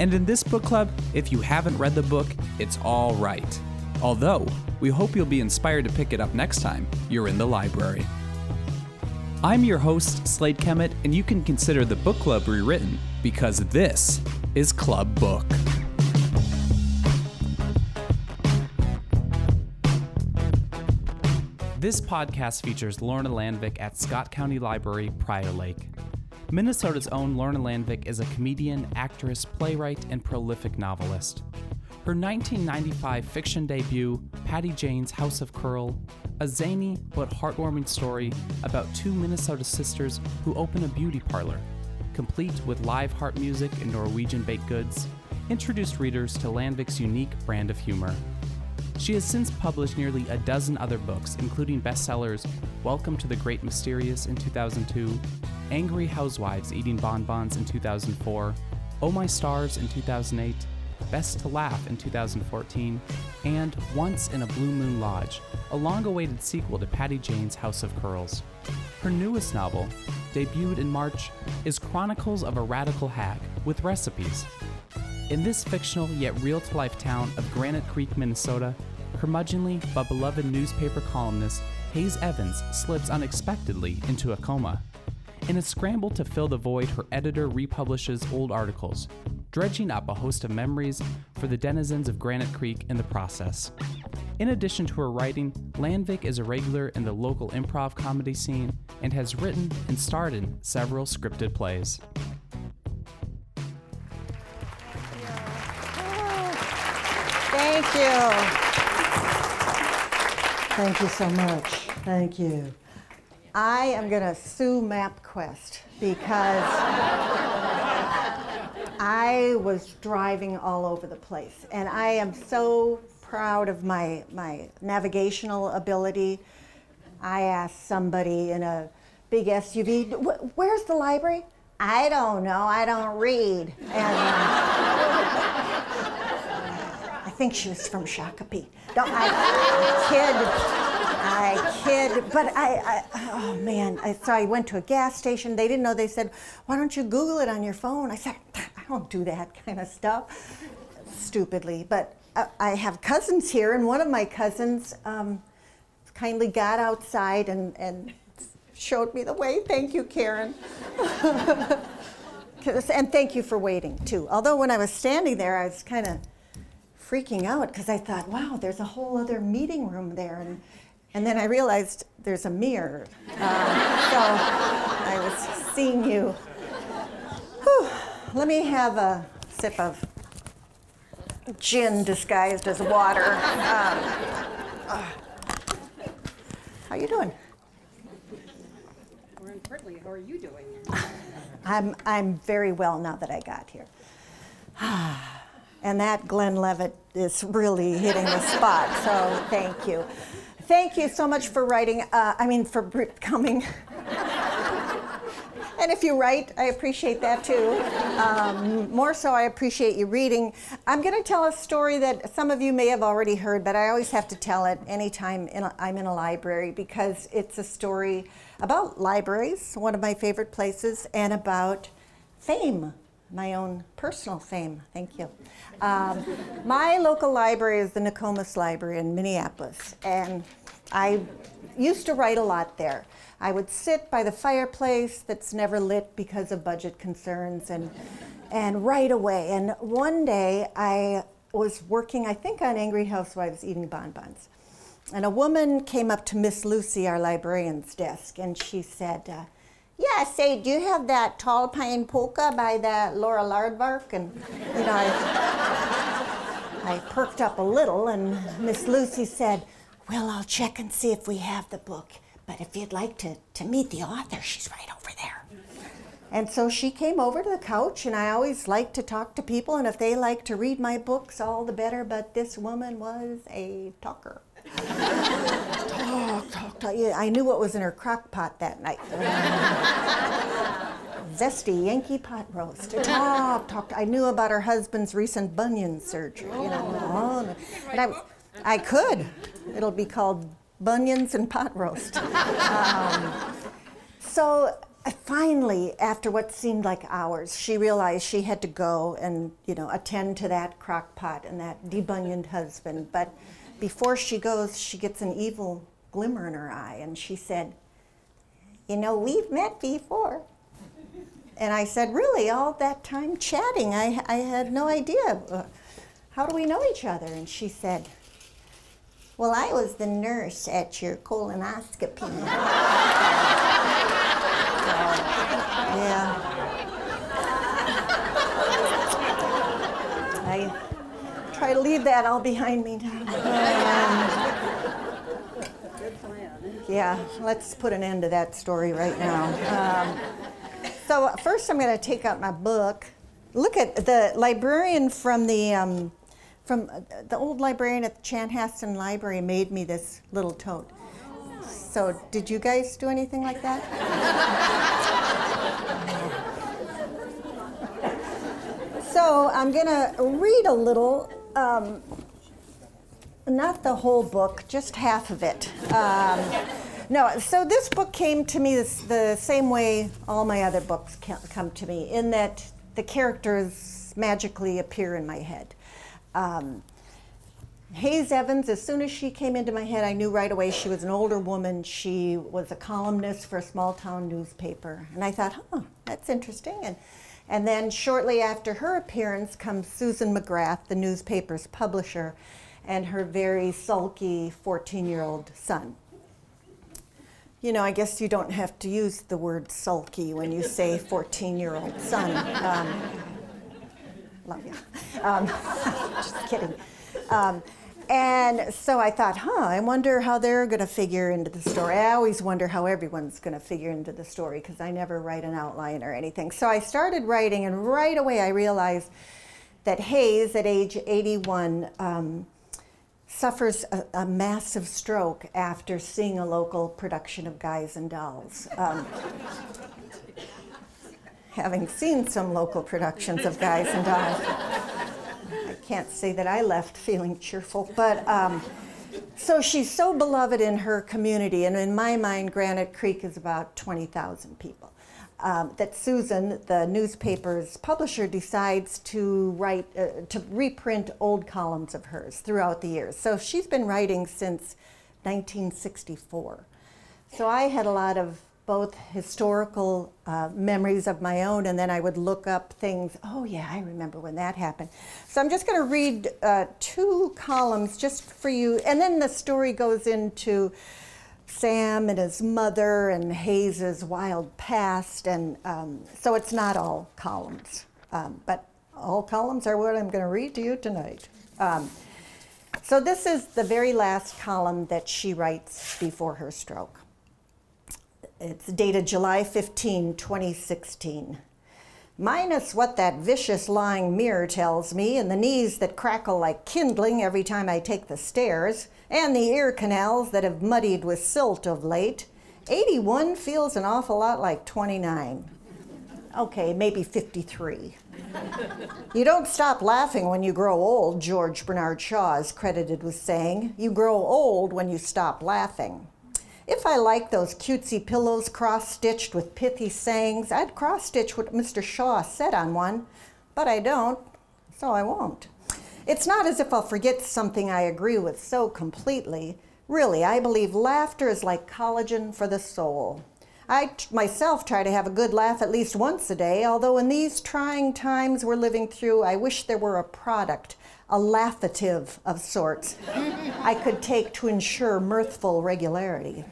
And in this book club, if you haven't read the book, it's all right. Although, we hope you'll be inspired to pick it up next time you're in the library. I'm your host, Slade Kemet, and you can consider the book club rewritten because this is Club Book. This podcast features Lorna Landvik at Scott County Library, Prior Lake. Minnesota's own Lorna Landvik is a comedian, actress, playwright, and prolific novelist. Her 1995 fiction debut, Patty Jane's House of Curl, a zany but heartwarming story about two Minnesota sisters who open a beauty parlor, complete with live harp music and Norwegian baked goods, introduced readers to Landvik's unique brand of humor. She has since published nearly a dozen other books, including bestsellers Welcome to the Great Mysterious in 2002, Angry Housewives Eating Bonbons in 2004, Oh My Stars in 2008, Best to Laugh in 2014, and Once in a Blue Moon Lodge, a long awaited sequel to Patty Jane's House of Curls. Her newest novel, debuted in March, is Chronicles of a Radical Hag with recipes. In this fictional yet real to life town of Granite Creek, Minnesota, curmudgeonly but beloved newspaper columnist Haze Evans slips unexpectedly into a coma. In a scramble to fill the void, her editor republishes old articles, dredging up a host of memories for the denizens of Granite Creek in the process. In addition to her writing, Landvik is a regular in the local improv comedy scene and has written and starred in several scripted plays. Thank you. Thank you so much. Thank you. I am going to sue MapQuest because I was driving all over the place. And I am so proud of my, my navigational ability. I asked somebody in a big SUV, where's the library? I don't know. I don't read. And uh, think she was from Shakopee. No, I kid. I kid, but I, I, oh man, I, so I went to a gas station. They didn't know. They said, why don't you Google it on your phone? I said, I don't do that kind of stuff, stupidly. But I, I have cousins here, and one of my cousins um, kindly got outside and, and showed me the way. Thank you, Karen. and thank you for waiting, too. Although when I was standing there, I was kind of freaking out because I thought, wow, there's a whole other meeting room there. And and then I realized there's a mirror. Um, so I was seeing you. Whew. Let me have a sip of gin disguised as water. Um, uh, how you doing? More importantly, how are you doing? I'm, I'm very well now that I got here. and that Glenlivet is really hitting the spot, so thank you thank you so much for writing, uh, I mean, for coming. and if you write, I appreciate that too. Um, more so, I appreciate you reading. I'm going to tell a story that some of you may have already heard, but I always have to tell it anytime in a, I'm in a library because it's a story about libraries, one of my favorite places, and about fame my own personal fame. Thank you. Um, my local library is the Nokomis Library in Minneapolis, and I used to write a lot there. I would sit by the fireplace that's never lit because of budget concerns and, and write away. And one day I was working, I think, on Angry Housewives eating bonbons. And a woman came up to Miss Lucy, our librarian's desk, and she said, uh, yeah, say, do you have that tall pine polka by the Laura Lardvark? And, you know, I, I perked up a little, and Miss Lucy said, well, I'll check and see if we have the book. But if you'd like to, to meet the author, she's right over there. And so she came over to the couch, and I always like to talk to people, and if they like to read my books, all the better. But this woman was a talker. talk, talk, talk. Yeah, I knew what was in her crock pot that night. Zesty Yankee pot roast. Talk, talk. I knew about her husband's recent bunion surgery. You know, and I, I could. It'll be called Bunions and Pot Roast. Um, so finally, after what seemed like hours, she realized she had to go and, you know, attend to that crock pot and that debunioned husband. But before she goes, she gets an evil glimmer in her eye and she said, You know, we've met before. And I said, Really? All that time chatting? I, I had no idea. Uh, how do we know each other? And she said, Well, I was the nurse at your colonoscopy. Yeah. I try to leave that all behind me now. Um, yeah, let's put an end to that story right now. Um, so first, I'm going to take out my book. Look at the librarian from the um, from the old librarian at the Chanhassen Library made me this little tote. So, did you guys do anything like that? so, I'm going to read a little, um, not the whole book, just half of it. Um, no, so this book came to me this, the same way all my other books come to me, in that the characters magically appear in my head. Um, Haze Evans, as soon as she came into my head, I knew right away she was an older woman. She was a columnist for a small town newspaper. And I thought, huh, that's interesting. And, and then shortly after her appearance comes Susan McGrath, the newspaper's publisher, and her very sulky 14 year old son. You know, I guess you don't have to use the word sulky when you say 14 year old son. Um, love you. Um, just kidding. Um, and so I thought, huh, I wonder how they're going to figure into the story. I always wonder how everyone's going to figure into the story because I never write an outline or anything. So I started writing, and right away I realized that Haze, at age 81, um, suffers a, a, massive stroke after seeing a local production of Guys and Dolls. Um, having seen some local productions of Guys and Dolls I can't say that I left feeling cheerful, but um, so she's so beloved in her community, and in my mind, Granite Creek is about 20,000 people. Um, that Susan, the newspaper's publisher, decides to write uh, to reprint old columns of hers throughout the years. So she's been writing since 1964. So I had a lot of both historical uh, memories of my own, and then I would look up things. Oh, yeah, I remember when that happened. So I'm just going to read uh, two columns just for you, and then the story goes into Sam and his mother and Haze's wild past, and um, so it's not all columns, um, but all columns are what I'm going to read to you tonight. Um, so this is the very last column that she writes before her stroke. It's dated July 15, 2016. Minus what that vicious lying mirror tells me, and the knees that crackle like kindling every time I take the stairs, and the ear canals that have muddied with silt of late, 81 feels an awful lot like 29. Okay, maybe 53. you don't stop laughing when you grow old, George Bernard Shaw is credited with saying. You grow old when you stop laughing. If I like those cutesy pillows cross stitched with pithy sayings, I'd cross stitch what Mr. Shaw said on one, but I don't, so I won't. It's not as if I'll forget something I agree with so completely. Really, I believe laughter is like collagen for the soul. I t- myself try to have a good laugh at least once a day, although in these trying times we're living through, I wish there were a product a laughative of sorts I could take to ensure mirthful regularity.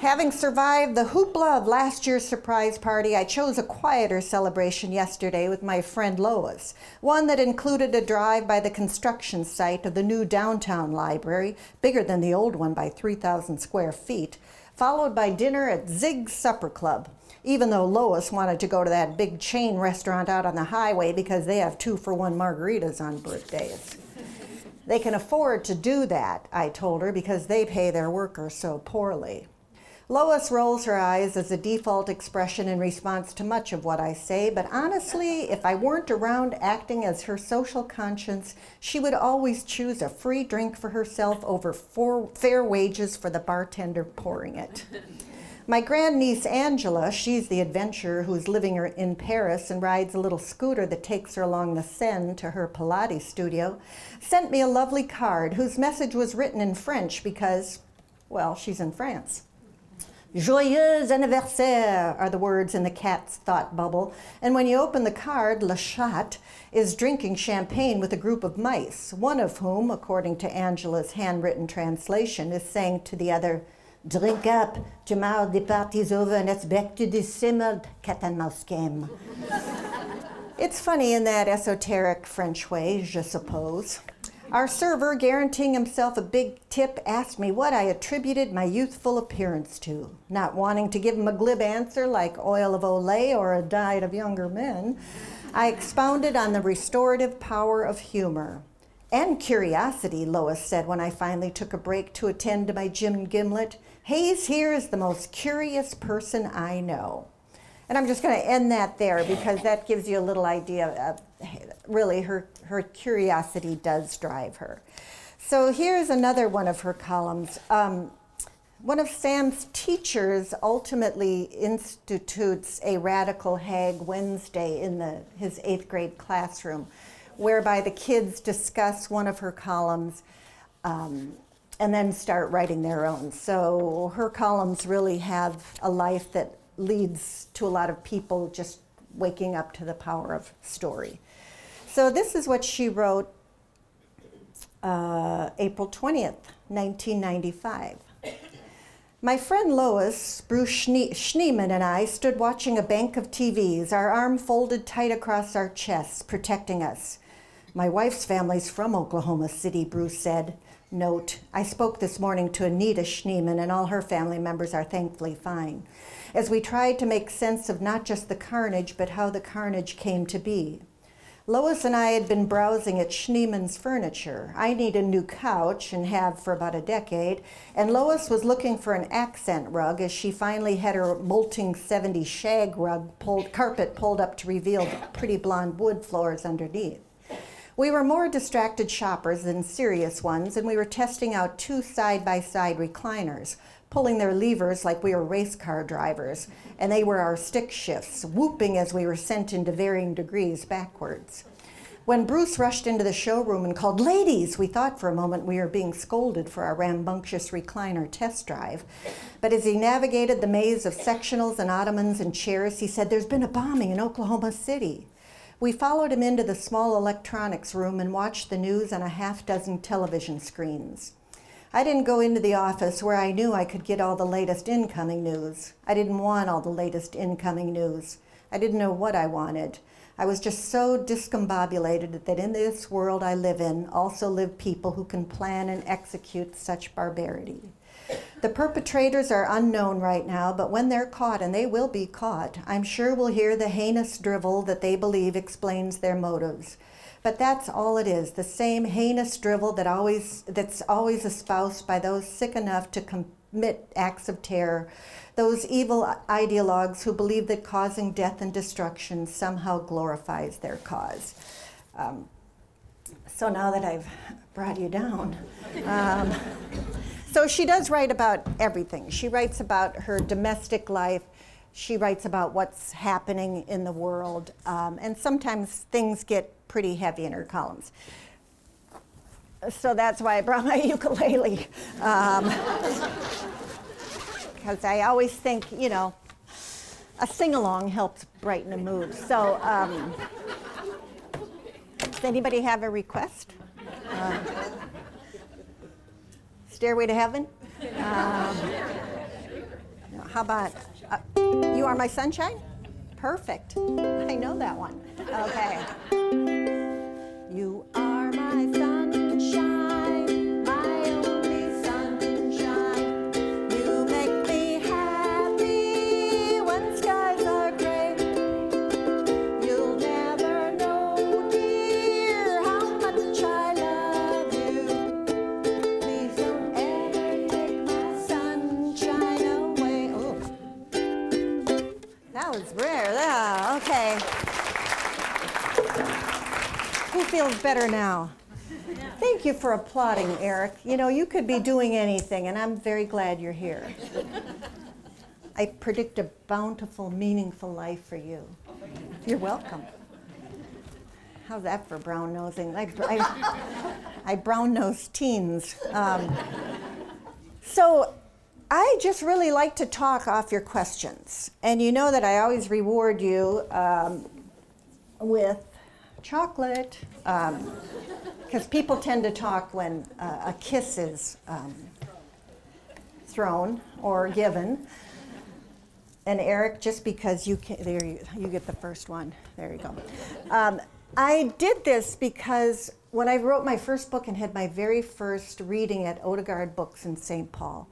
Having survived the hoopla of last year's surprise party, I chose a quieter celebration yesterday with my friend Lois, one that included a drive by the construction site of the new downtown library, bigger than the old one by 3,000 square feet, followed by dinner at Zig's Supper Club, even though Lois wanted to go to that big chain restaurant out on the highway because they have two for one margaritas on birthdays. They can afford to do that, I told her, because they pay their workers so poorly. Lois rolls her eyes as a default expression in response to much of what I say, but honestly, if I weren't around acting as her social conscience, she would always choose a free drink for herself over fair wages for the bartender pouring it. My grandniece Angela, she's the adventurer who's living in Paris and rides a little scooter that takes her along the Seine to her Pilates studio, sent me a lovely card whose message was written in French because, well, she's in France. Joyeux anniversaire are the words in the cat's thought bubble. And when you open the card, Le Chat is drinking champagne with a group of mice, one of whom, according to Angela's handwritten translation, is saying to the other, Drink up, tomorrow the party's over and it's back to the simmered cat and mouse game. it's funny in that esoteric French way, je suppose. Our server, guaranteeing himself a big tip, asked me what I attributed my youthful appearance to. Not wanting to give him a glib answer like oil of Olay or a diet of younger men, I expounded on the restorative power of humor. And curiosity, Lois said when I finally took a break to attend to my gin gimlet. Haze here is the most curious person I know. And I'm just going to end that there because that gives you a little idea of really her, her curiosity does drive her. So here's another one of her columns. Um, one of Sam's teachers ultimately institutes a radical hag Wednesday in the, his eighth grade classroom, whereby the kids discuss one of her columns um, and then start writing their own. So her columns really have a life that leads to a lot of people just waking up to the power of story. So this is what she wrote uh, April 20th, 1995. My friend Lois, Bruce Schneeman, and I stood watching a bank of TVs, our arm folded tight across our chests, protecting us. My wife's family's from Oklahoma City, Bruce said. Note, I spoke this morning to Anita Schneeman, and all her family members are thankfully fine as we tried to make sense of not just the carnage, but how the carnage came to be. Lois and I had been browsing at Schneeman's furniture. I need a new couch and have for about a decade, and Lois was looking for an accent rug as she finally had her molting 70s shag rug pulled, carpet pulled up to reveal the pretty blonde wood floors underneath. We were more distracted shoppers than serious ones, and we were testing out two side by side recliners, pulling their levers like we were race car drivers, and they were our stick shifts, whooping as we were sent into varying degrees backwards. When Bruce rushed into the showroom and called, Ladies, we thought for a moment we were being scolded for our rambunctious recliner test drive. But as he navigated the maze of sectionals and ottomans and chairs, he said, There's been a bombing in Oklahoma City. We followed him into the small electronics room and watched the news on a half dozen television screens. I didn't go into the office where I knew I could get all the latest incoming news. I didn't want all the latest incoming news. I didn't know what I wanted. I was just so discombobulated that in this world I live in also live people who can plan and execute such barbarity. The perpetrators are unknown right now, but when they're caught, and they will be caught, I'm sure we'll hear the heinous drivel that they believe explains their motives. But that's all it is, the same heinous drivel that always, that's always espoused by those sick enough to commit acts of terror, those evil ideologues who believe that causing death and destruction somehow glorifies their cause. Um, so now that I've brought you down, um, so she does write about everything. She writes about her domestic life. She writes about what's happening in the world. Um, and sometimes things get pretty heavy in her columns. So that's why I brought my ukulele. Um, because I always think, you know, a sing along helps brighten a mood. So, um, does anybody have a request? Uh, Stairway to Heaven? Um, how about uh, You Are My Sunshine? Perfect. I know that one. Okay. You are my sunshine, feels better now? Thank you for applauding, Eric. You know, you could be doing anything, and I'm very glad you're here. I predict a bountiful, meaningful life for you. You're welcome. How's that for brown nosing? I, I, I brown nose teens. Um, so I just really like to talk off your questions. And you know that I always reward you um, with chocolate, because um, people tend to talk when uh, a kiss is um, thrown or given. And Eric, just because you can, there you, you get the first one. There you go. Um, I did this because when I wrote my first book and had my very first reading at Odegard Books in St. Paul,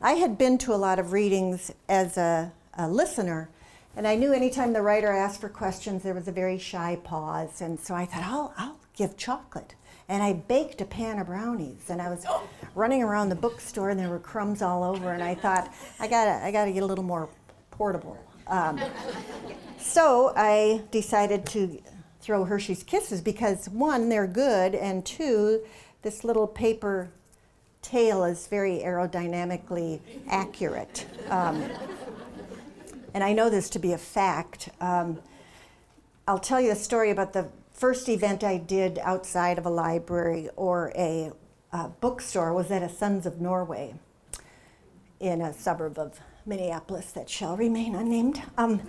I had been to a lot of readings as a, a listener, and I knew anytime the writer asked for questions, there was a very shy pause. And so I thought, oh, I'll give chocolate. And I baked a pan of brownies, and I was running around the bookstore, and there were crumbs all over. And I thought, I gotta, I gotta get a little more portable. Um, so I decided to throw Hershey's Kisses because one, they're good, and two, this little paper tail is very aerodynamically accurate. Um, and I know this to be a fact. Um, I'll tell you a story about the first event I did outside of a library or a bookstore was at a Sons of Norway in a suburb of Minneapolis that shall remain unnamed. Um,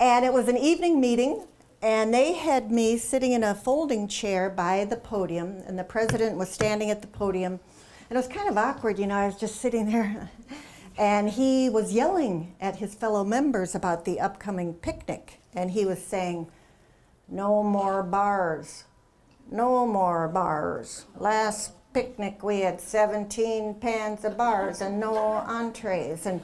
and it was an evening meeting, and they had me sitting in a folding chair by the podium, and the president was standing at the podium. And it was kind of awkward, you know, I was just sitting there. And he was yelling at his fellow members about the upcoming picnic. And he was saying, No more bars. No more bars. Last picnic we had 17 pans of bars and no entrees. And,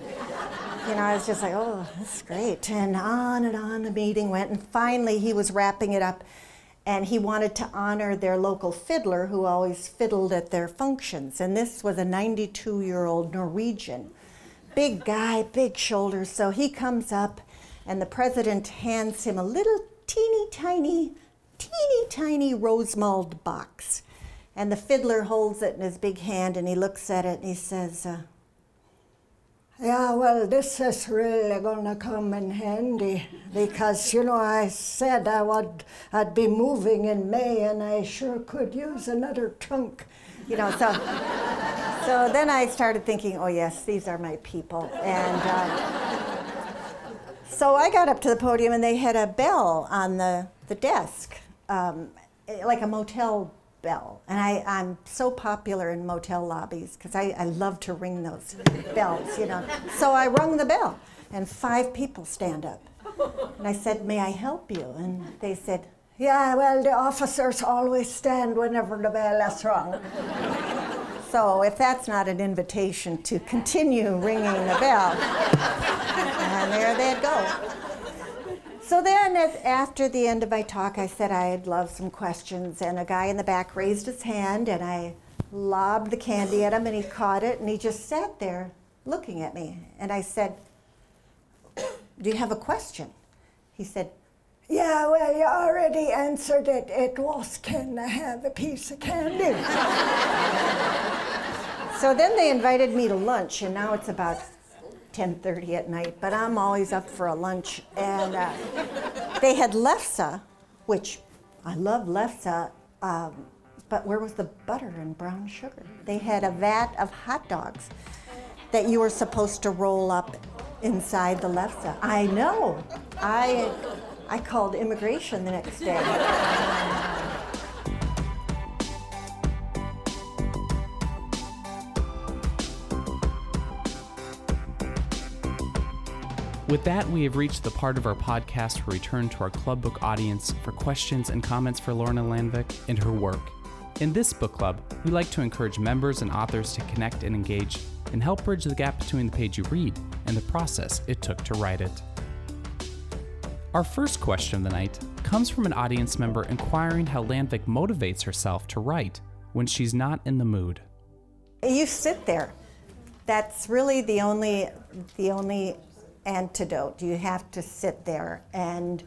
you know, I was just like, Oh, that's great. And on and on the meeting went. And finally he was wrapping it up. And he wanted to honor their local fiddler who always fiddled at their functions. And this was a 92 year old Norwegian big guy, big shoulders. So he comes up, and the president hands him a little teeny tiny, teeny tiny rosemaled box. And the fiddler holds it in his big hand and he looks at it and he says, uh, Yeah, well, this is really gonna come in handy because, you know, I said I would, I'd be moving in May and I sure could use another trunk you know, so so then I started thinking, oh yes, these are my people, and uh, so I got up to the podium and they had a bell on the the desk, um, like a motel bell, and I I'm so popular in motel lobbies because I, I love to ring those bells, you know. So I rung the bell, and five people stand up, and I said, may I help you? And they said yeah, well, the officers always stand whenever the bell is rung. so if that's not an invitation to continue ringing the bell, and there they'd go. So then, after the end of my talk, I said I'd love some questions, and a guy in the back raised his hand, and I lobbed the candy at him, and he caught it, and he just sat there looking at me. And I said, Do you have a question? He said, yeah, well, you already answered it. It was, can I have a piece of candy? so then they invited me to lunch, and now it's about 10.30 at night, but I'm always up for a lunch. And uh, they had lefse, which I love lefse, um, but where was the butter and brown sugar? They had a vat of hot dogs that you were supposed to roll up inside the lefse. I know. I I called immigration the next day. With that, we have reached the part of our podcast where we turn to our club book audience for questions and comments for Lorna Landvik and her work. In this book club, we like to encourage members and authors to connect and engage and help bridge the gap between the page you read and the process it took to write it. Our first question of the night comes from an audience member inquiring how Landvik motivates herself to write when she's not in the mood. You sit there. That's really the only the only antidote. You have to sit there and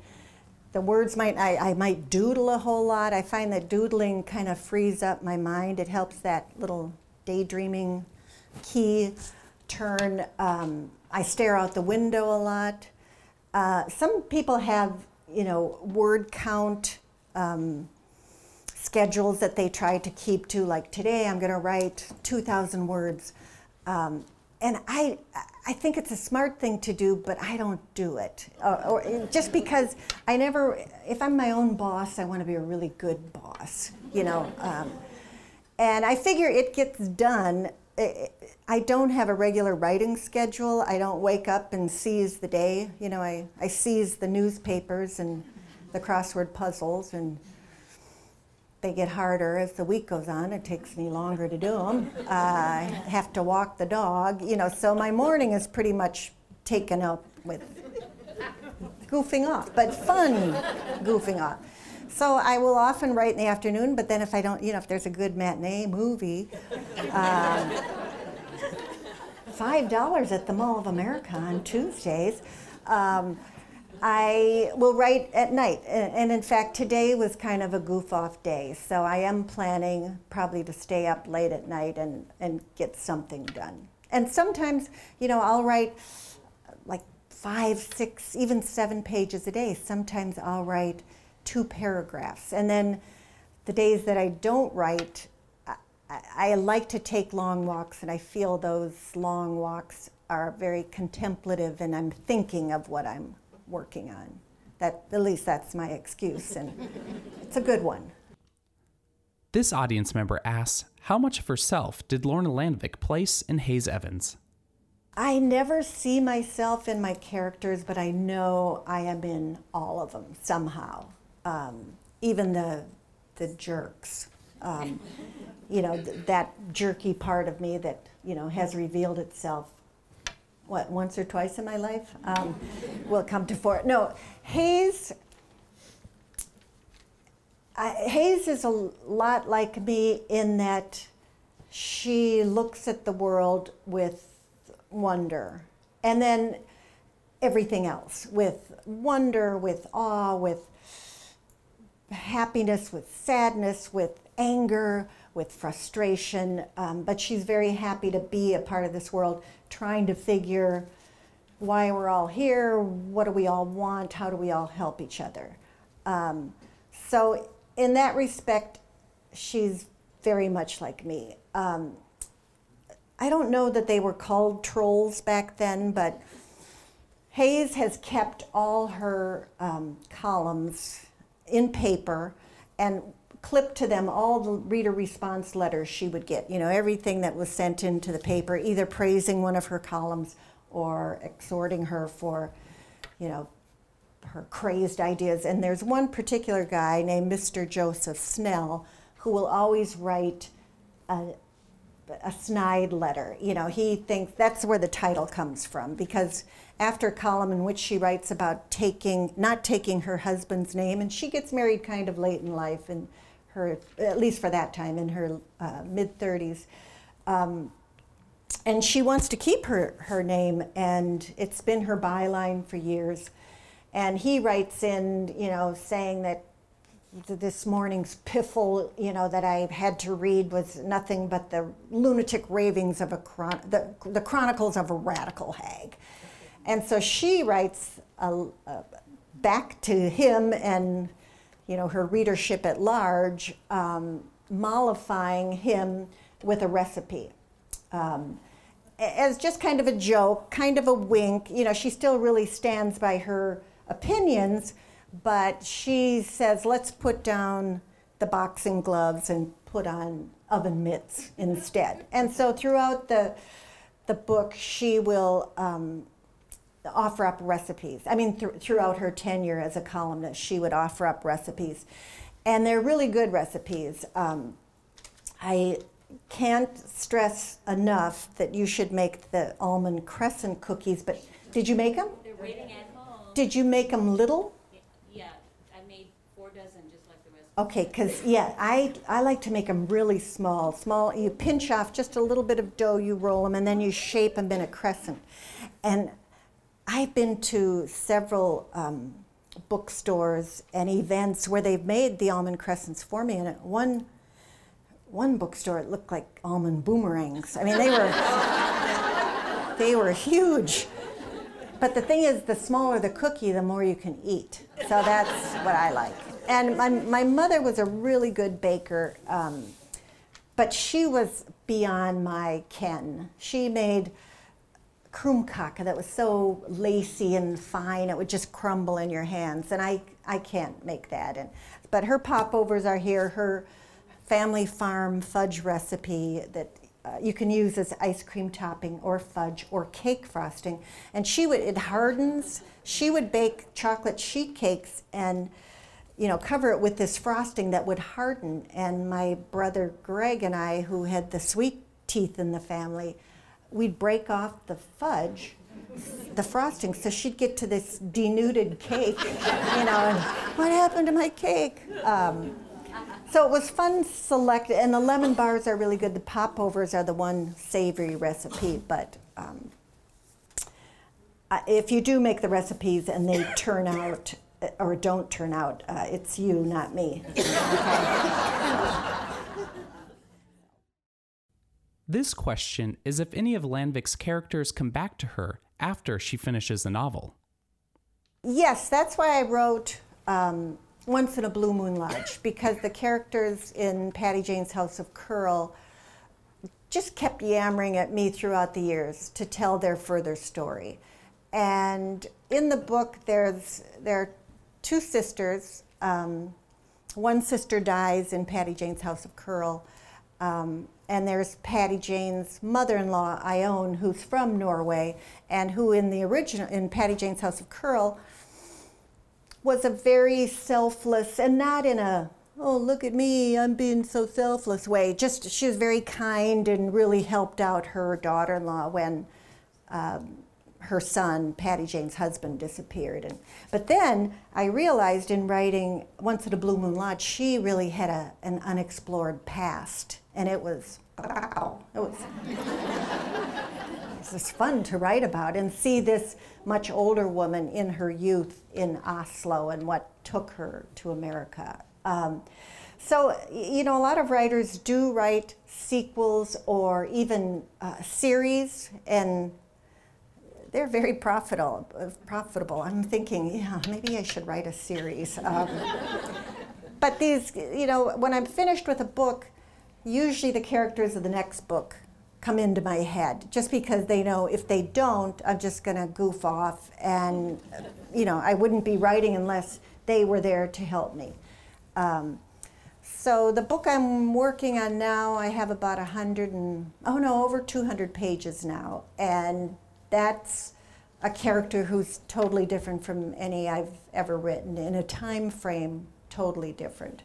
the words might I, I might doodle a whole lot. I find that doodling kind of frees up my mind. It helps that little daydreaming key turn. Um, I stare out the window a lot. Uh, some people have, you know, word count um, schedules that they try to keep to. Like today, I'm going to write 2,000 words, um, and I, I think it's a smart thing to do, but I don't do it. Or, or just because I never, if I'm my own boss, I want to be a really good boss, you know. Um, and I figure it gets done. I don't have a regular writing schedule. I don't wake up and seize the day. You know, I, I seize the newspapers and the crossword puzzles, and they get harder as the week goes on. It takes me longer to do them. Uh, I have to walk the dog, you know, so my morning is pretty much taken up with goofing off, but fun goofing off. So I will often write in the afternoon, but then if I don't, you know, if there's a good matinee movie, um, five dollars at the Mall of America on Tuesdays. Um, I will write at night, and in fact, today was kind of a goof off day, so I am planning probably to stay up late at night and, and get something done. And sometimes, you know, I'll write like five, six, even seven pages a day. Sometimes I'll write two paragraphs. And then the days that I don't write, I, I, like to take long walks, and I feel those long walks are very contemplative, and I'm thinking of what I'm working on. That, at least that's my excuse, and it's a good one. This audience member asks How much of herself did Lorna Landvik place in Haze Evans? I never see myself in my characters, but I know I am in all of them somehow. Um, even the, the jerks. Um, you know, th- that jerky part of me that, you know, has revealed itself what, once or twice in my life, um, will come to fore. No, Haze. I, Haze is a lot like me in that she looks at the world with wonder. And then everything else with wonder, with awe, with happiness, with sadness, with anger, with frustration. Um, but she's very happy to be a part of this world trying to figure why we're all here, what do we all want, how do we all help each other. Um, so, in that respect, she's very much like me. Um, I don't know that they were called trolls back then, but Haze has kept all her um, columns in paper and clip to them all the reader response letters she would get. You know, everything that was sent into the paper, either praising one of her columns or exhorting her for, you know, her crazed ideas. And there's one particular guy named Mr. Joseph Snell who will always write a, a snide letter. You know, he thinks that's where the title comes from because after a column in which she writes about taking, not taking her husband's name, and she gets married kind of late in life and her, at least for that time, in her uh, mid 30s. Um, and she wants to keep her, her name, and it's been her byline for years. And he writes in, you know, saying that this morning's piffle, you know, that I had to read was nothing but the lunatic ravings of a chron- the, the chronicles of a radical hag. And so she writes a, a, back to him and you know, her readership at large, um, mollifying him with a recipe. Um, as just kind of a joke, kind of a wink. You know, she still really stands by her opinions, but she says, let's put down the boxing gloves and put on oven mitts instead. And so throughout the, the book, she will um, offer up recipes. I mean, th- throughout her tenure as a columnist, she would offer up recipes, and they're really good recipes. Um, I can't stress enough that you should make the almond crescent cookies. But did you make them? They're waiting at home. Did you make them little? Yeah, I made four dozen, just like the rest. Okay, because yeah, I I like to make them really small. Small. You pinch off just a little bit of dough, you roll them, and then you shape them in a crescent. And I've been to several um, bookstores and events where they've made the almond crescents for me. And at one, one bookstore, it looked like almond boomerangs. I mean, they were, they were huge. But the thing is, the smaller the cookie, the more you can eat. So that's what I like. And my, my mother was a really good baker, um, but she was beyond my ken. She made krumkake that was so lacy and fine it would just crumble in your hands and i, I can't make that and, but her popovers are here her family farm fudge recipe that uh, you can use as ice cream topping or fudge or cake frosting and she would it hardens she would bake chocolate sheet cakes and you know cover it with this frosting that would harden and my brother greg and i who had the sweet teeth in the family we'd break off the fudge, the frosting, so she'd get to this denuded cake, you know, and what happened to my cake? Um, so it was fun select, and the lemon bars are really good. The popovers are the one savory recipe, but um, if you do make the recipes and they turn out or don't turn out, uh, it's you, not me. This question is if any of Landvik's characters come back to her after she finishes the novel. Yes, that's why I wrote um, Once in a Blue Moon Lodge, because the characters in Patty Jane's House of Curl just kept yammering at me throughout the years to tell their further story. And in the book, there's there are two sisters. Um, one sister dies in Patty Jane's House of Curl, um, and there's Patty Jane's mother-in-law, Ione, who's from Norway, and who in the original, in Patty Jane's House of Curl, was a very selfless, and not in a, oh, look at me, I'm being so selfless way. Just, she was very kind and really helped out her daughter-in-law when um, her son, Patty Jane's husband, disappeared. And, but then I realized in writing Once at a Blue Moon Lodge, she really had a, an unexplored past and it was wow, it was it was fun to write about and see this much older woman in her youth in Oslo and what took her to America. Um, so, you know, a lot of writers do write sequels or even uh, series, and they're very profitable. Profitable. I'm thinking, yeah, maybe I should write a series. Um, but these, you know, when I'm finished with a book, usually the characters of the next book come into my head just because they know if they don't, I'm just going to goof off and, you know, I wouldn't be writing unless they were there to help me. Um, so the book I'm working on now, I have about a hundred and oh no, over 200 pages now, and that's a character who's totally different from any I've ever written in a time frame totally different.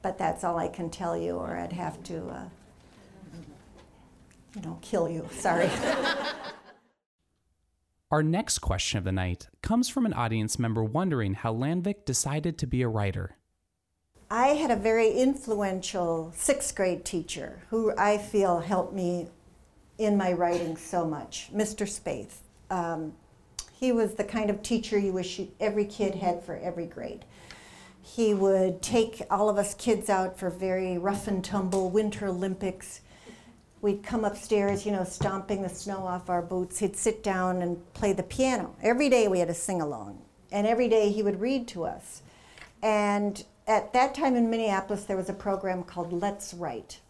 But that's all I can tell you, or I'd have to, uh, you know, kill you. Sorry. Our next question of the night comes from an audience member wondering how Landvik decided to be a writer. I had a very influential sixth grade teacher who I feel helped me in my writing so much, Mr. Spaeth. Um, he was the kind of teacher you wish every kid had for every grade. He would take all of us kids out for very rough and tumble Winter Olympics. We'd come upstairs, you know, stomping the snow off our boots. He'd sit down and play the piano. Every day we had a sing along, and every day he would read to us. And at that time in Minneapolis, there was a program called Let's Write.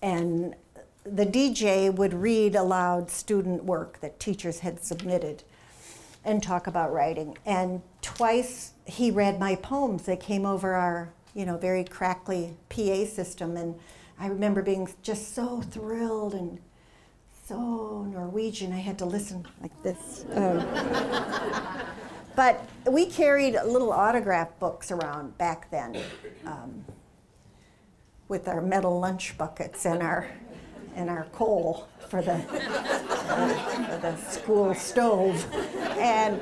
And the DJ would read aloud student work that teachers had submitted and talk about writing. And twice he read my poems that came over our, you know, very crackly PA system. And I remember being just so thrilled and so Norwegian. I had to listen like this. Um, but we carried little autograph books around back then um, with our metal lunch buckets and our and our coal for the, for the school stove. And,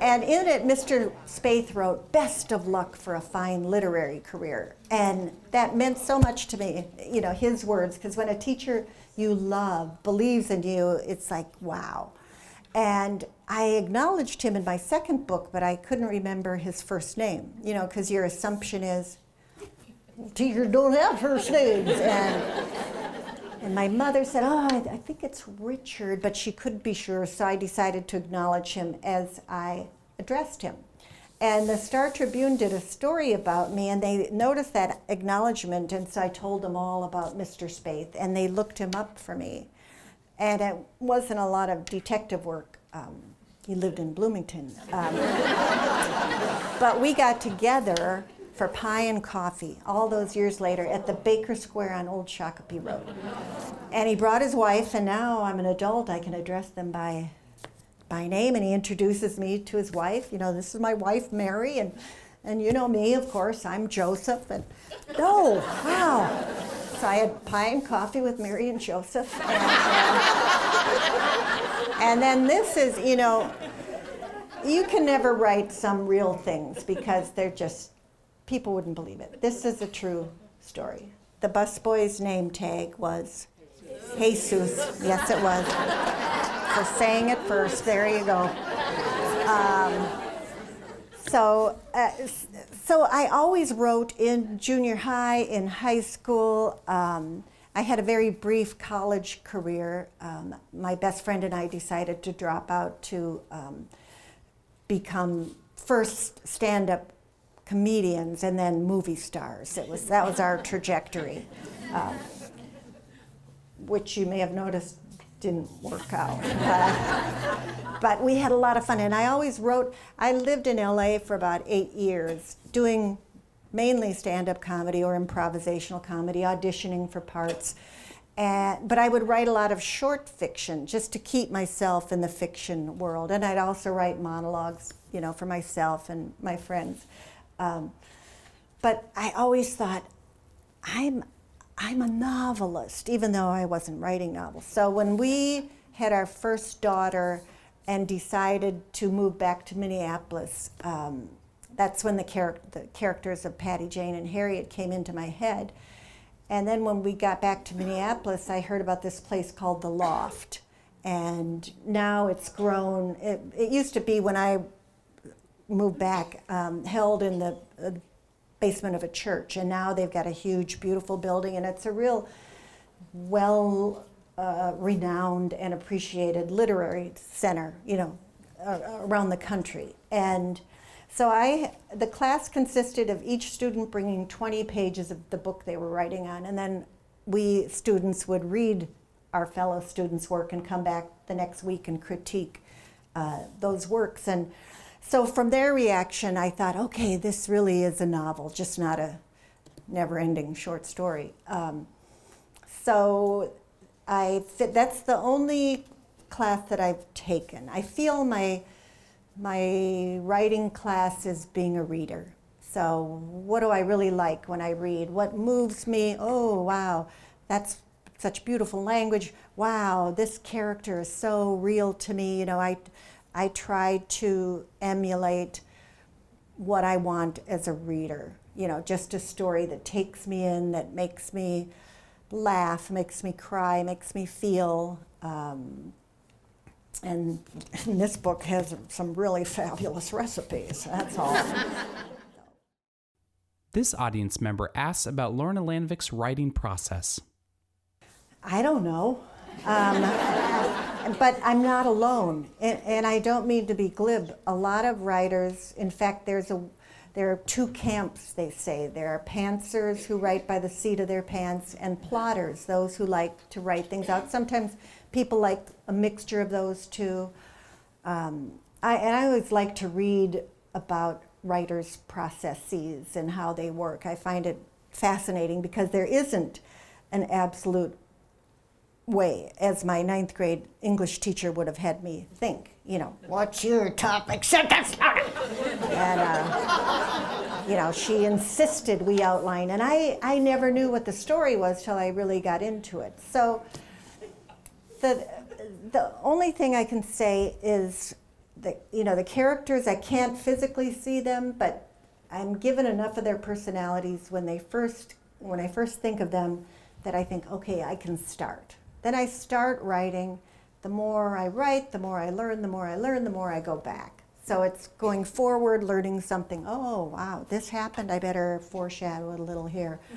and in it, Mr. Spaeth wrote, Best of luck for a fine literary career. And that meant so much to me, you know, his words, because when a teacher you love believes in you, it's like, wow. And I acknowledged him in my second book, but I couldn't remember his first name, you know, because your assumption is teachers don't have first names. And, and my mother said, Oh, I, I think it's Richard, but she couldn't be sure, so I decided to acknowledge him as I addressed him. And the Star Tribune did a story about me, and they noticed that acknowledgement, and so I told them all about Mr. Spaeth, and they looked him up for me. And it wasn't a lot of detective work. Um, he lived in Bloomington. Um, but we got together for pie and coffee all those years later at the Baker Square on Old Shakopee Road. And he brought his wife, and now I'm an adult, I can address them by by name and he introduces me to his wife. You know, this is my wife, Mary, and, and you know me, of course, I'm Joseph. And oh, wow. So I had pie and coffee with Mary and Joseph. And, and, and then this is, you know, you can never write some real things because they're just, people wouldn't believe it. This is a true story. The busboy's name tag was Jesus. Yes, it was for saying it first. There you go. Um, so, uh, so I always wrote in junior high, in high school. Um, I had a very brief college career. Um, my best friend and I decided to drop out to um, become first stand-up comedians and then movie stars. It was that was our trajectory, um, which you may have noticed didn't work out. But, but we had a lot of fun. And I always wrote, I lived in LA for about eight years doing mainly stand up comedy or improvisational comedy, auditioning for parts. And, but I would write a lot of short fiction just to keep myself in the fiction world. And I'd also write monologues, you know, for myself and my friends. Um, but I always thought, I'm, I'm a novelist, even though I wasn't writing novels. So when we had our first daughter and decided to move back to Minneapolis, um, that's when the, char- the characters of Patty Jane and Harriet came into my head. And then when we got back to Minneapolis, I heard about this place called The Loft. And now it's grown. It, it used to be when I moved back, um, held in the uh, basement of a church. And now they've got a huge, beautiful building, and it's a real well uh, renowned and appreciated literary center, you know, uh, around the country. And so I, the class consisted of each student bringing 20 pages of the book they were writing on, and then we students would read our fellow students' work and come back the next week and critique uh, those works. And so from their reaction, I thought, okay, this really is a novel, just not a never ending short story. Um, so I that's the only class that I've taken. I feel my, my writing class is being a reader. So, what do I really like when I read? What moves me? Oh, wow, that's such beautiful language. Wow, this character is so real to me. You know, I, I try to emulate what I want as a reader. You know, just a story that takes me in, that makes me laugh, makes me cry, makes me feel. Um, and, and this book has some really fabulous recipes. That's all. This audience member asks about Lorna Landvik's writing process. I don't know. Um, but I'm not alone, and, and, I don't mean to be glib. A lot of writers, in fact, there's a, there are two camps. They say there are pantsers who write by the seat of their pants, and plotters, those who like to write things out. Sometimes people like a mixture of those two. Um, I, and I always like to read about writers' processes and how they work. I find it fascinating because there isn't an absolute way as my ninth grade English teacher would have had me think. You know, what's your topic? Sentence. and uh, you know, she insisted we outline, and I I never knew what the story was till I really got into it. So the the only thing I can say is that you know the characters I can't physically see them, but I'm given enough of their personalities when they first when I first think of them that I think, okay, I can start then I start writing, the more I write, the more I learn, the more I learn, the more I go back. So it's going forward, learning something. Oh, wow, this happened. I better foreshadow it a little here.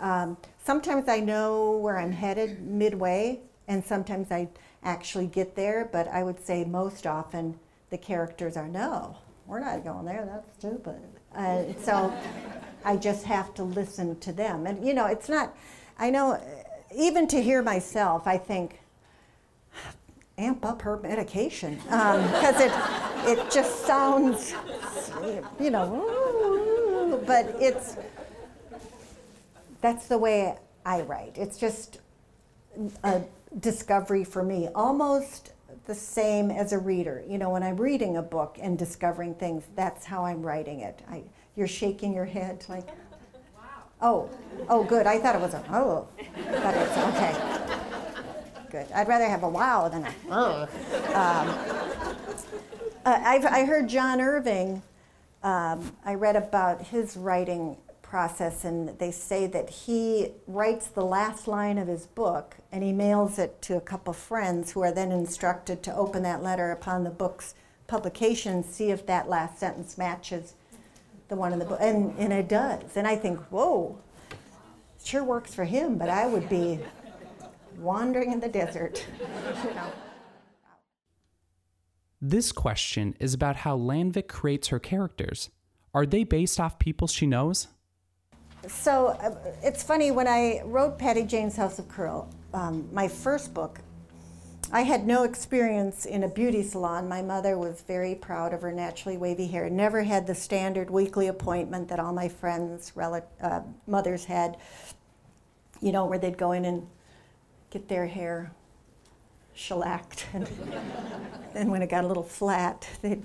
Um, sometimes I know where I'm headed midway, and sometimes I actually get there, but I would say most often the characters are no, we're not going there, that's stupid. Uh, so I just have to listen to them. And you know, it's not, I know, even to hear myself, I think, amp up her medication because um, it, it just sounds, you know, but it's, that's the way I write. It's just a discovery for me, almost the same as a reader. You know, when I'm reading a book and discovering things, that's how I'm writing it. I, you're shaking your head like. Oh, oh, good. I thought it was a oh, but it's okay. Good. I'd rather have a wow than a oh. Um, uh, I've I heard John Irving. Um, I read about his writing process, and they say that he writes the last line of his book and he mails it to a couple friends who are then instructed to open that letter upon the book's publication, see if that last sentence matches the one in the book. And, and it does. And I think, whoa, sure works for him, but I would be wandering in the desert. you know. This question is about how Landvik creates her characters. Are they based off people she knows? So uh, it's funny, when I wrote Patty Jane's House of Curl, um, my first book, I had no experience in a beauty salon. My mother was very proud of her naturally wavy hair. Never had the standard weekly appointment that all my friends' rel- uh, mothers had, you know, where they'd go in and get their hair shellacked. And then when it got a little flat, they'd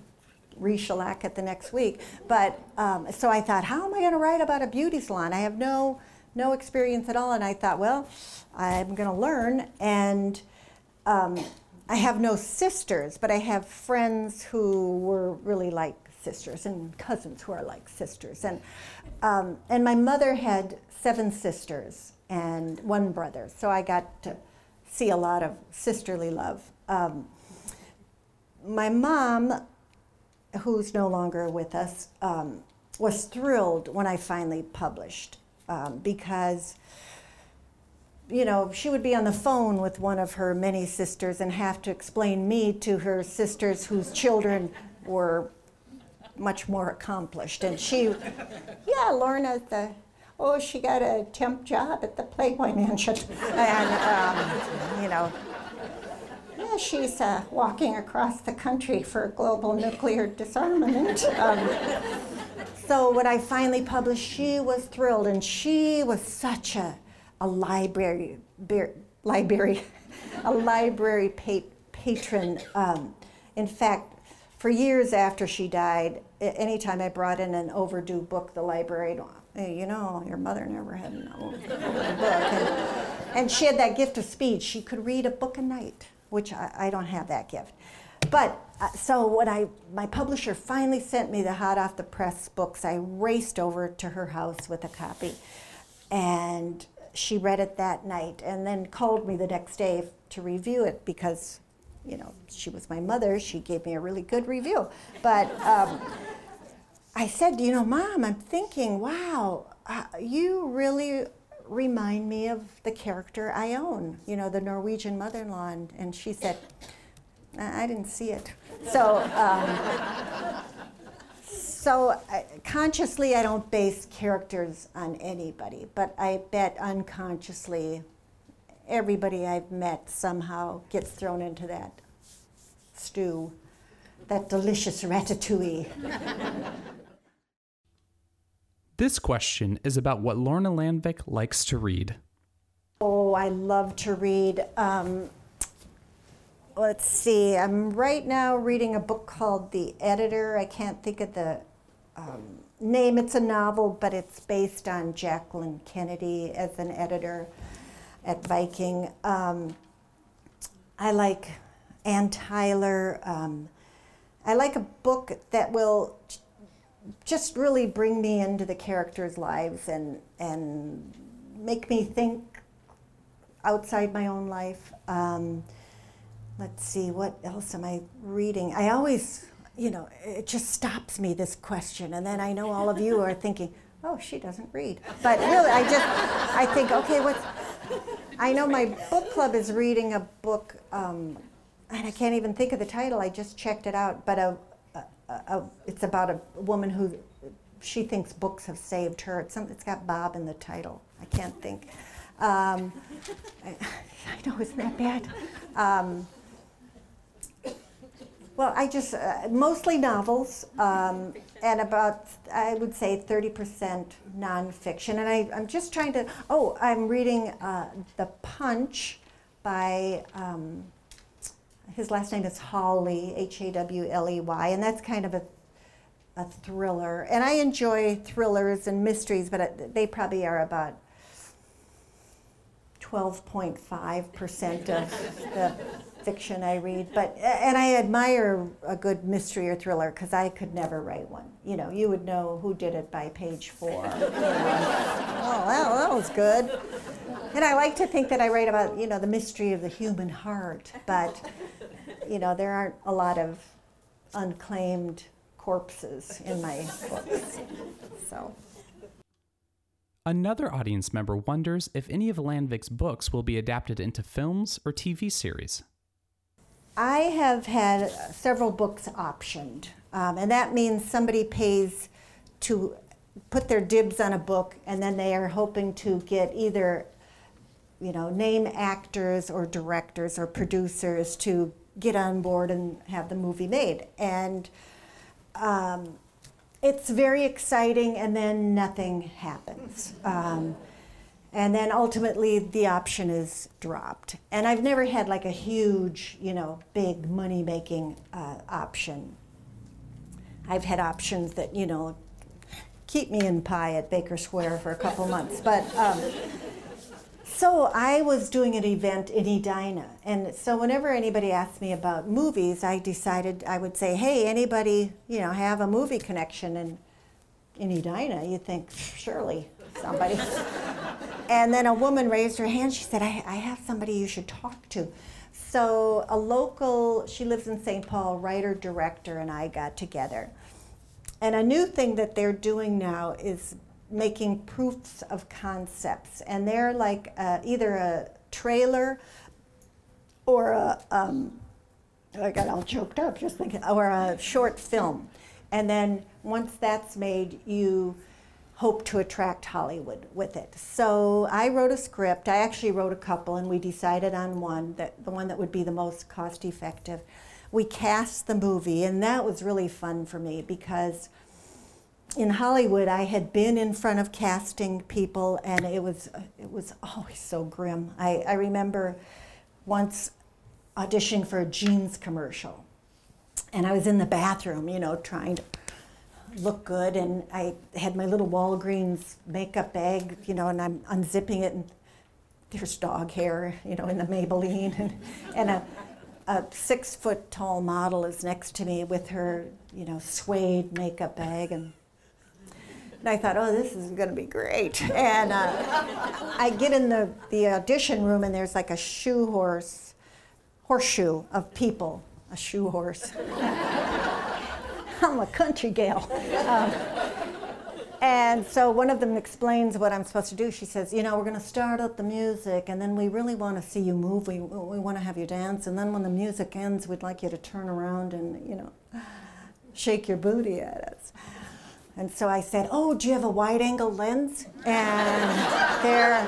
re-shellac it the next week. But um, so I thought, how am I going to write about a beauty salon? I have no no experience at all. And I thought, well, I'm going to learn. And um, I have no sisters, but I have friends who were really like sisters and cousins who are like sisters. And um, and my mother had seven sisters and one brother, so I got to see a lot of sisterly love. Um, my mom who's no longer with us, um, was thrilled when I finally published um, because, you know, she would be on the phone with one of her many sisters and have to explain me to her sisters whose children were much more accomplished. And she, yeah, Lorna, the, oh, she got a temp job at the Playboy Mansion. And, um, you know, yeah, she's uh, walking across the country for global nuclear disarmament. Um, so when I finally published, she was thrilled, and she was such a, a library, library, a library pa- patron. Um, in fact, for years after she died, anytime I brought in an overdue book, the librarian, hey, you know, your mother never had an book. And, and she had that gift of speed. She could read a book a night which I, I don't have that gift. But uh, so when I my publisher finally sent me the hot off the press books, I raced over to her house with a copy, and she read it that night, and then called me the next day to review it because, you know, she was my mother. She gave me a really good review, but. Um, I said, you know, Mom, I'm thinking, wow, uh, you really remind me of the character Ione, you know, the Norwegian mother in law. And, and, she said, I didn't see it. So, um, so I, consciously, I don't base characters on anybody, but I bet unconsciously, everybody I've met somehow gets thrown into that stew, that delicious ratatouille. This question is about what Lorna Landvik likes to read. Oh, I love to read. Um, let's see, I'm right now reading a book called The Editor. I can't think of the um, name. It's a novel, but it's based on Jacqueline Kennedy as an editor at Viking. Um, I like Anne Tyler. Um, I like a book that will just really bring me into the characters' lives and and make me think outside my own life. Um, let's see, what else am I reading? I always, you know, it just stops me, this question. And then I know all of you are thinking, oh, she doesn't read. But really, I just, I think, okay, what's, I know my book club is reading a book, um, and I can't even think of the title, I just checked it out, but a, a, a, it's about a woman who she thinks books have saved her. It's, some, it's got Bob in the title. I can't think. Um, I, I, know, isn't that bad? Um, well, I just, uh, mostly novels, um, and about, I would say, 30% nonfiction. And I, I'm just trying to, oh, I'm reading uh, The Punch by, um, his last name is Hawley, H A W L E Y, and that's kind of a a thriller. And I enjoy thrillers and mysteries, but they probably are about 12.5% of the fiction I read. But and I admire a good mystery or thriller because I could never write one. You know, you would know who did it by page four. You know. oh, well, that was good. And I like to think that I write about you know the mystery of the human heart, but you know there aren't a lot of unclaimed corpses in my books. So. Another audience member wonders if any of Landvik's books will be adapted into films or TV series. I have had several books optioned, um, and that means somebody pays to put their dibs on a book, and then they are hoping to get either, you know, name actors or directors or producers to get on board and have the movie made. And um, it's very exciting, and then nothing happens. Um, and then ultimately the option is dropped. And I've never had like a huge, you know, big money making uh, option. I've had options that, you know, keep me in pie at Baker Square for a couple months. But um, so I was doing an event in Edina, and so whenever anybody asked me about movies, I decided I would say, "Hey, anybody, you know, have a movie connection?" In Edina, you think surely somebody. And then a woman raised her hand. She said, I, "I have somebody you should talk to." So a local, she lives in St. Paul, writer director, and I got together. And a new thing that they're doing now is making proofs of concepts, and they're like uh, either a trailer or a um, I got all choked up just thinking, or a short film, and then once that's made, you hope to attract Hollywood with it. So I wrote a script. I actually wrote a couple, and we decided on one that the one that would be the most cost effective. We cast the movie, and that was really fun for me because in Hollywood, I had been in front of casting people, and it was it was always so grim. I, I remember once auditioning for a jeans commercial, and I was in the bathroom, you know, trying to look good, and I had my little Walgreens makeup bag, you know, and I'm unzipping it, and there's dog hair, you know, in the Maybelline, and, and a, a six foot tall model is next to me with her, you know, suede makeup bag, and and I thought, oh, this is going to be great. And uh, I get in the, the audition room, and there's like a shoe horse, horseshoe of people, a shoe horse. I'm a country gal. Um, and so one of them explains what I'm supposed to do. She says, You know, we're going to start up the music, and then we really want to see you move. We, we want to have you dance. And then when the music ends, we'd like you to turn around and, you know, shake your booty at us. And so I said, Oh, do you have a wide angle lens? And there,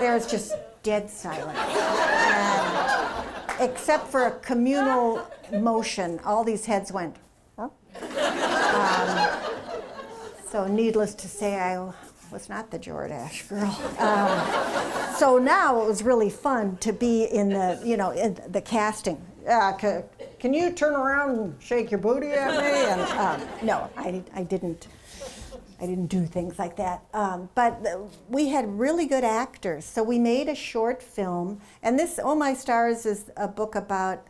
there's just dead silence. And except for a communal motion, all these heads went. Um, so, needless to say, I was not the Jordache girl. Um, so now it was really fun to be in the, you know, in the casting. Uh, can you turn around and shake your booty at me? And um, no, I, I didn't. I didn't do things like that. Um, but we had really good actors. So we made a short film. And this, Oh My Stars, is a book about,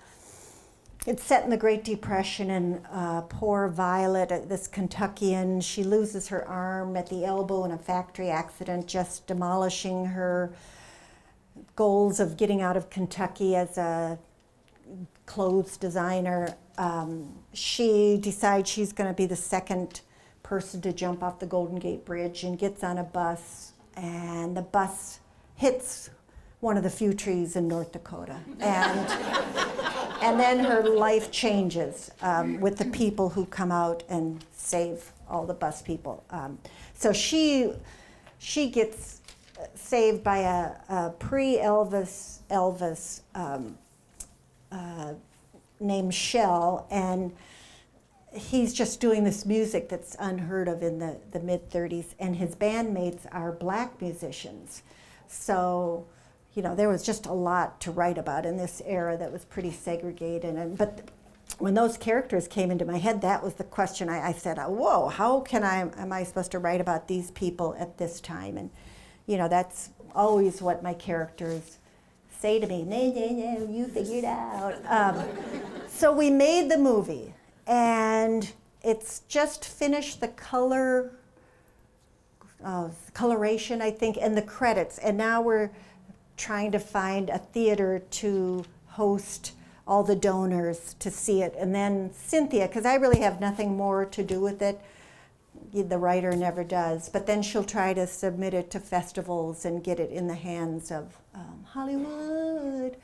it's set in the Great Depression. And uh, poor Violet, uh, this Kentuckian, she loses her arm at the elbow in a factory accident, just demolishing her goals of getting out of Kentucky as a clothes designer. Um, she decides she's going to be the second person to jump off the Golden Gate Bridge and gets on a bus, and the bus hits one of the few trees in North Dakota. And, and then her life changes um, with the people who come out and save all the bus people. Um, so she, she gets saved by a, a pre Elvis Elvis um, uh, named Shell, and he's just doing this music that's unheard of in the, the mid 30s, and his bandmates are black musicians. So, you know, there was just a lot to write about in this era that was pretty segregated. And, but when those characters came into my head, that was the question I, I said, whoa, how can I, am I supposed to write about these people at this time? And, you know, that's always what my characters say to me, no, no, no, you figured out. Um, so we made the movie, and it's just finished the color, uh, coloration, I think, and the credits. And now we're trying to find a theater to host all the donors to see it. And then Cynthia, because I really have nothing more to do with it, the writer never does, but then she'll try to submit it to festivals and get it in the hands of um, Hollywood.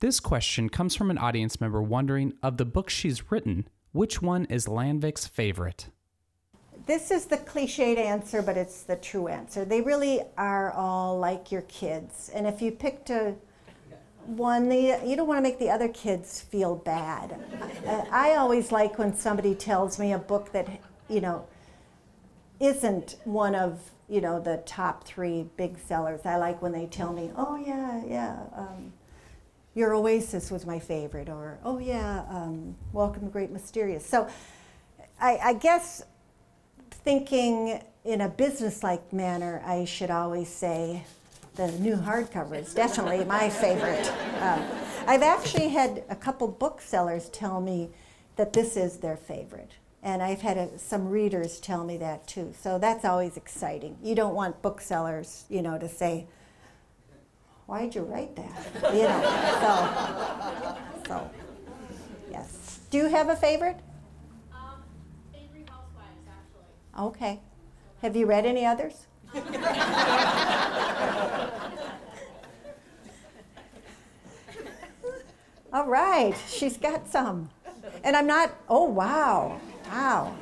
This question comes from an audience member wondering of the books she's written, which one is Landvik's favorite? This is the cliched answer, but it's the true answer. They really are all like your kids. And if you picked a one, the, you don't want to make the other kids feel bad. I, I always like when somebody tells me a book that, you know, isn't one of you know the top three big sellers. I like when they tell me, "Oh yeah, yeah, um, your Oasis was my favorite," or "Oh yeah, um, Welcome to Great Mysterious." So, I, I guess thinking in a business-like manner, I should always say the new hardcover is definitely my favorite. Um, I've actually had a couple booksellers tell me that this is their favorite. And I've had a, some readers tell me that too. So that's always exciting. You don't want booksellers, you know, to say, why'd you write that? You know, so, so, yes. Do you have a favorite? Um, Angry Housewives, actually. Okay. Have you read any others? All right, she's got some. And I'm not, oh, wow. Wow.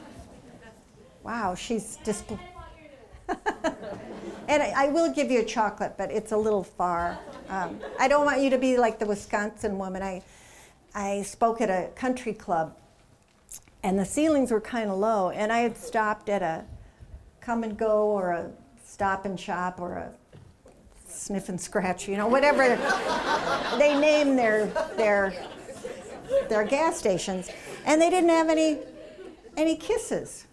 Wow, she's just. and I, I, will give you a chocolate, but it's a little far. Um, I don't want you to be like the Wisconsin woman. I, I spoke at a country club, and the ceilings were kind of low, and I had stopped at a come and go or a stop and shop or a sniff and scratch, you know, whatever they name their their their gas stations, and they didn't have any any kisses.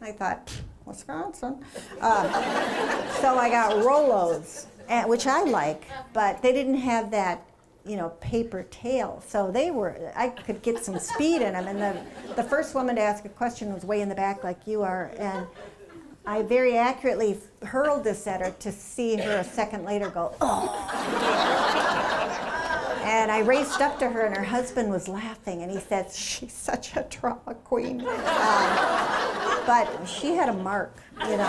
I thought, Wisconsin. Uh, so I got Rolos, which I like, but they didn't have that, you know, paper tail. So they were, I could get some speed in them. And the, the first woman to ask a question was way in the back, like you are. And I very accurately hurled this at her to see her a second later go, oh. And I raced up to her, and her husband was laughing, and he said, She's such a drama queen. Um, but she had a mark, you know.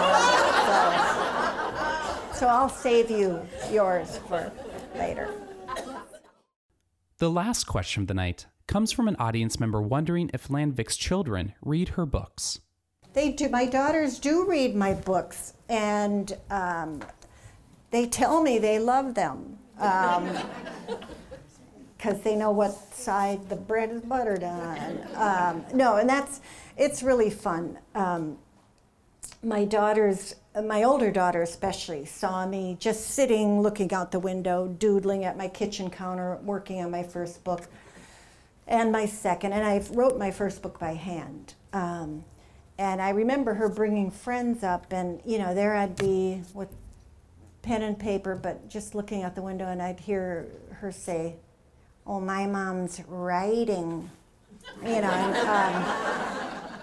So, so I'll save you yours for later. The last question of the night comes from an audience member wondering if Landvik's children read her books. They do. My daughters do read my books, and um, they tell me they love them. Um, because they know what side the bread is buttered on. Um, no, and that's it's really fun. Um, my daughters, my older daughter especially, saw me just sitting, looking out the window, doodling at my kitchen counter, working on my first book, and my second. And I wrote my first book by hand. Um, and I remember her bringing friends up, and you know, there I'd be with pen and paper, but just looking out the window, and I'd hear her say, oh, my mom's writing, you know. And, um,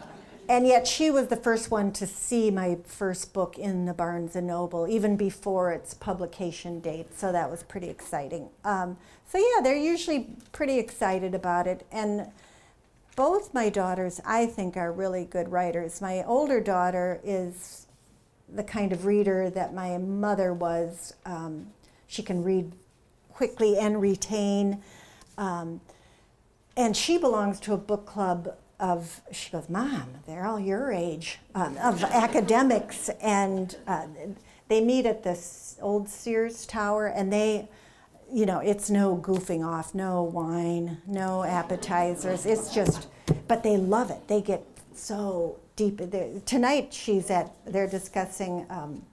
and yet she was the first one to see my first book in the Barnes and Noble, even before its publication date. So that was pretty exciting. Um, so yeah, they're usually pretty excited about it, and both my daughters, I think, are really good writers. My older daughter is the kind of reader that my mother was. Um, she can read quickly and retain. Um, and she belongs to a book club of, she goes, Mom, they're all your age, um, of academics. And uh, they meet at this old Sears Tower, and they, you know, it's no goofing off, no wine, no appetizers. It's just, but they love it. They get so deep. Tonight, she's at, they're discussing um,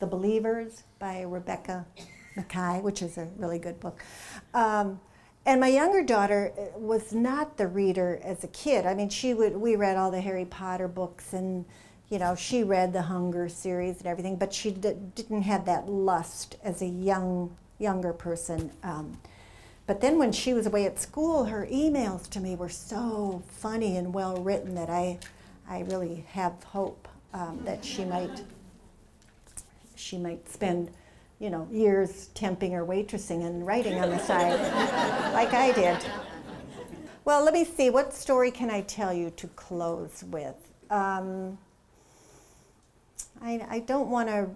The Believers by Rebecca Makkai, which is a really good book. Um, and my younger daughter uh, was not the reader as a kid. I mean, she would we read all the Harry Potter books and you know, she read the Hunger series and everything, but she d- didn't have that lust as a young younger person. Um, but then when she was away at school, her emails to me were so funny and well written that I, I really have hope um, that she might, she might spend you know, years temping or waitressing and writing on the side, like I did. Well, let me see. What story can I tell you to close with? Um, I, I don't want to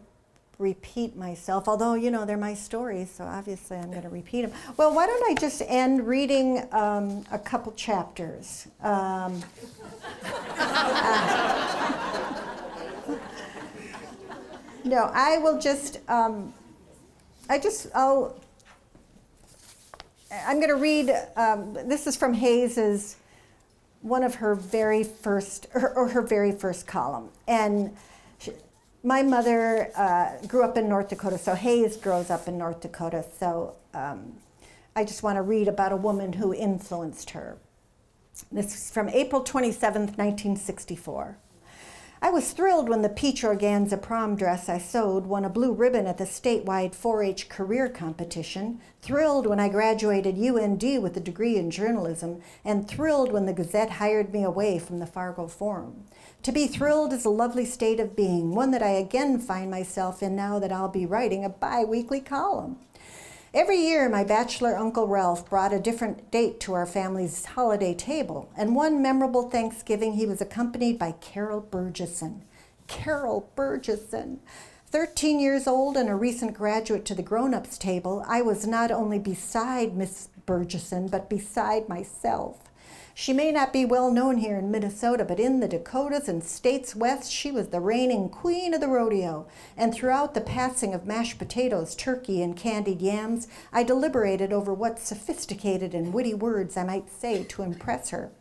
repeat myself, although, you know, they're my stories, so obviously I'm going to repeat them. Well, why don't I just end reading um, a couple chapters? Um, uh, no, I will just. Um, I just, I'll, I'm going to read, um, this is from Haze's, one of her very first, or, or her very first column. And she, my mother uh, grew up in North Dakota, so Hayes grows up in North Dakota. So um, I just want to read about a woman who influenced her. This is from April 27th, 1964. I was thrilled when the peach organza prom dress I sewed won a blue ribbon at the statewide 4 H career competition, thrilled when I graduated UND with a degree in journalism, and thrilled when the Gazette hired me away from the Fargo Forum. To be thrilled is a lovely state of being, one that I again find myself in now that I'll be writing a bi weekly column. Every year, my bachelor Uncle Ralph brought a different date to our family's holiday table, and one memorable Thanksgiving he was accompanied by Carol Burgesson. Carol Burgesson. 13 years old and a recent graduate to the grown ups table, I was not only beside Miss Burgesson, but beside myself. She may not be well known here in Minnesota, but in the Dakotas and states west, she was the reigning queen of the rodeo. And throughout the passing of mashed potatoes, turkey, and candied yams, I deliberated over what sophisticated and witty words I might say to impress her.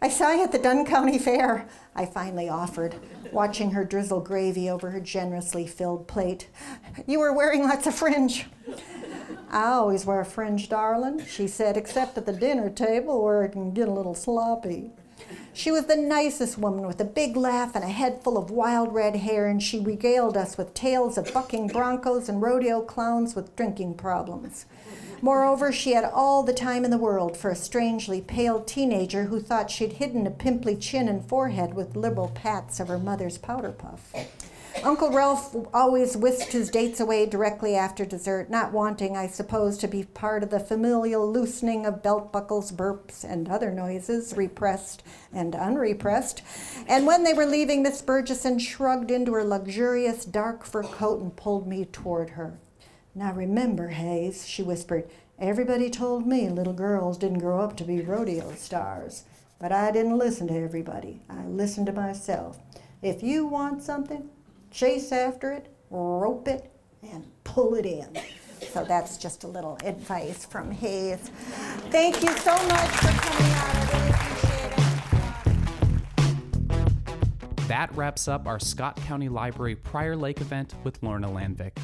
I saw you at the Dunn County Fair, I finally offered, watching her drizzle gravy over her generously filled plate. You were wearing lots of fringe. I always wear fringe, darling, she said, except at the dinner table where it can get a little sloppy. She was the nicest woman with a big laugh and a head full of wild red hair, and she regaled us with tales of bucking broncos and rodeo clowns with drinking problems. Moreover, she had all the time in the world for a strangely pale teenager who thought she'd hidden a pimply chin and forehead with liberal pats of her mother's powder puff. Uncle Ralph always whisked his dates away directly after dessert, not wanting, I suppose, to be part of the familial loosening of belt buckles, burps, and other noises, repressed and unrepressed. And when they were leaving, Miss Burgesson shrugged into her luxurious dark fur coat and pulled me toward her. Now remember, Haze, she whispered, everybody told me little girls didn't grow up to be rodeo stars. But I didn't listen to everybody. I listened to myself. If you want something, chase after it, rope it, and pull it in. So that's just a little advice from Haze. Thank you so much for coming out. I really appreciate it. That wraps up our Scott County Library Prior Lake event with Lorna Landvik.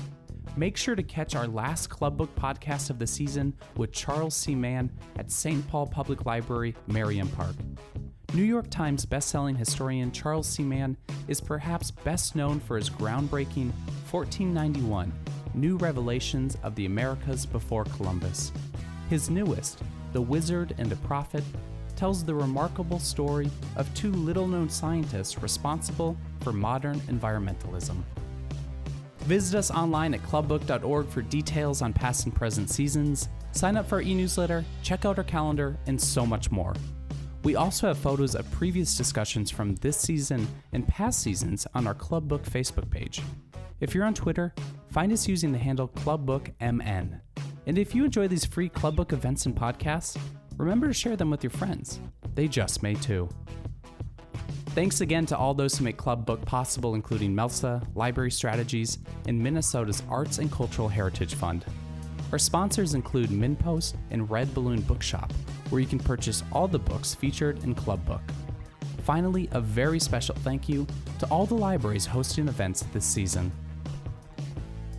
Make sure to catch our last Club Book podcast of the season with Charles C. Mann at St. Paul Public Library, Merriam Park. New York Times bestselling historian Charles C. Mann is perhaps best known for his groundbreaking 1491 New Revelations of the Americas Before Columbus. His newest, The Wizard and the Prophet, tells the remarkable story of two little known scientists responsible for modern environmentalism. Visit us online at clubbook.org for details on past and present seasons, sign up for our e newsletter, check out our calendar, and so much more. We also have photos of previous discussions from this season and past seasons on our Clubbook Facebook page. If you're on Twitter, find us using the handle ClubBookMN. And if you enjoy these free Clubbook events and podcasts, remember to share them with your friends. They just may too. Thanks again to all those who make Club Book possible, including MELSA, Library Strategies, and Minnesota's Arts and Cultural Heritage Fund. Our sponsors include MinnPost and Red Balloon Bookshop, where you can purchase all the books featured in Club Book. Finally, a very special thank you to all the libraries hosting events this season.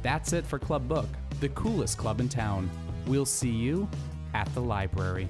That's it for Club Book, the coolest club in town. We'll see you at the library.